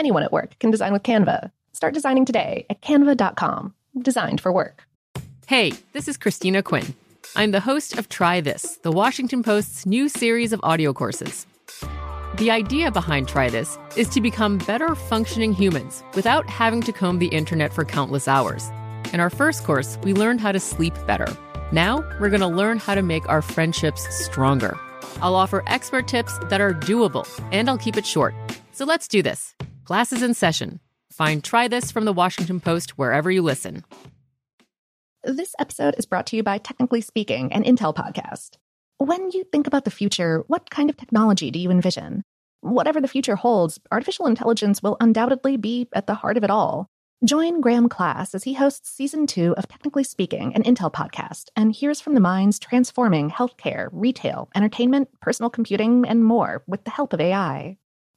Anyone at work can design with Canva. Start designing today at canva.com. Designed for work. Hey, this is Christina Quinn. I'm the host of Try This, the Washington Post's new series of audio courses. The idea behind Try This is to become better functioning humans without having to comb the internet for countless hours. In our first course, we learned how to sleep better. Now, we're going to learn how to make our friendships stronger. I'll offer expert tips that are doable, and I'll keep it short. So let's do this. Class is in session. Find Try This from the Washington Post wherever you listen. This episode is brought to you by Technically Speaking, an Intel podcast. When you think about the future, what kind of technology do you envision? Whatever the future holds, artificial intelligence will undoubtedly be at the heart of it all. Join Graham Class as he hosts season two of Technically Speaking, an Intel podcast, and hears from the minds transforming healthcare, retail, entertainment, personal computing, and more with the help of AI.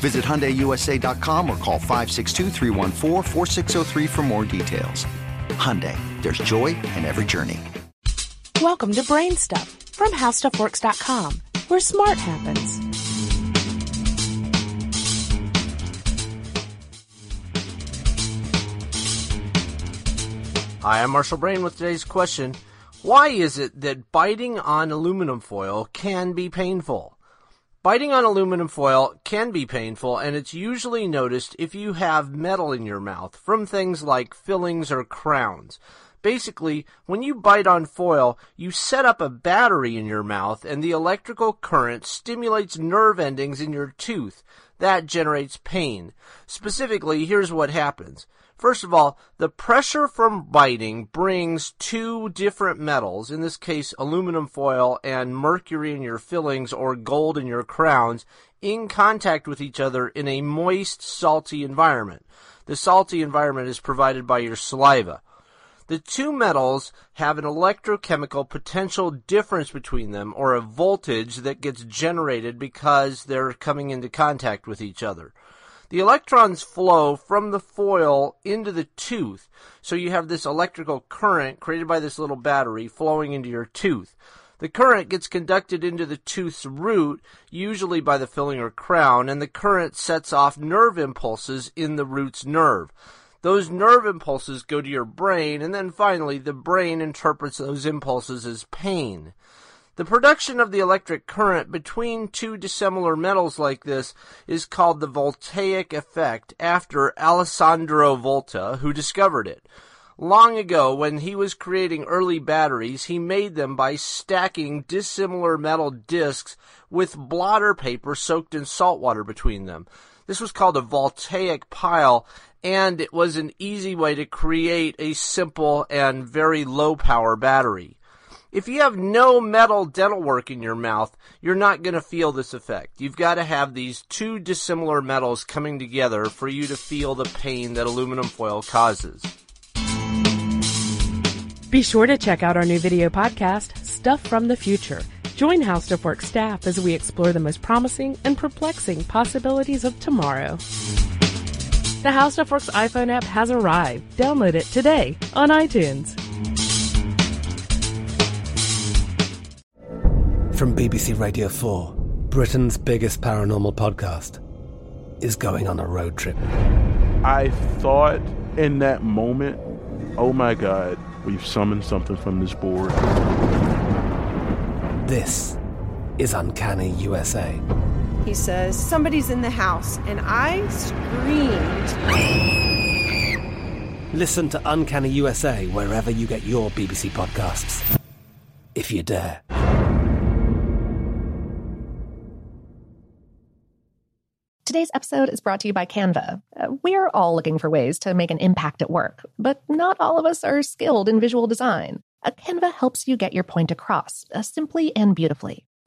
Visit HyundaiUSA.com or call 562 for more details. Hyundai, there's joy in every journey. Welcome to Brain Stuff from HowStuffWorks.com, where smart happens. Hi, I'm Marshall Brain with today's question. Why is it that biting on aluminum foil can be painful? Biting on aluminum foil can be painful, and it's usually noticed if you have metal in your mouth from things like fillings or crowns. Basically, when you bite on foil, you set up a battery in your mouth, and the electrical current stimulates nerve endings in your tooth. That generates pain. Specifically, here's what happens. First of all, the pressure from biting brings two different metals, in this case aluminum foil and mercury in your fillings or gold in your crowns, in contact with each other in a moist, salty environment. The salty environment is provided by your saliva. The two metals have an electrochemical potential difference between them, or a voltage that gets generated because they're coming into contact with each other. The electrons flow from the foil into the tooth. So you have this electrical current created by this little battery flowing into your tooth. The current gets conducted into the tooth's root, usually by the filling or crown, and the current sets off nerve impulses in the root's nerve. Those nerve impulses go to your brain, and then finally the brain interprets those impulses as pain. The production of the electric current between two dissimilar metals like this is called the voltaic effect after Alessandro Volta, who discovered it. Long ago, when he was creating early batteries, he made them by stacking dissimilar metal discs with blotter paper soaked in salt water between them. This was called a voltaic pile, and it was an easy way to create a simple and very low power battery. If you have no metal dental work in your mouth, you're not going to feel this effect. You've got to have these two dissimilar metals coming together for you to feel the pain that aluminum foil causes. Be sure to check out our new video podcast, Stuff from the Future. Join How Stuff Works staff as we explore the most promising and perplexing possibilities of tomorrow. The How Stuff Works iPhone app has arrived. Download it today on iTunes. From BBC Radio 4, Britain's biggest paranormal podcast is going on a road trip. I thought in that moment, oh my God, we've summoned something from this board. This is Uncanny USA. He says, Somebody's in the house, and I screamed. Listen to Uncanny USA wherever you get your BBC podcasts, if you dare. Today's episode is brought to you by Canva. Uh, we're all looking for ways to make an impact at work, but not all of us are skilled in visual design. Uh, Canva helps you get your point across, uh, simply and beautifully.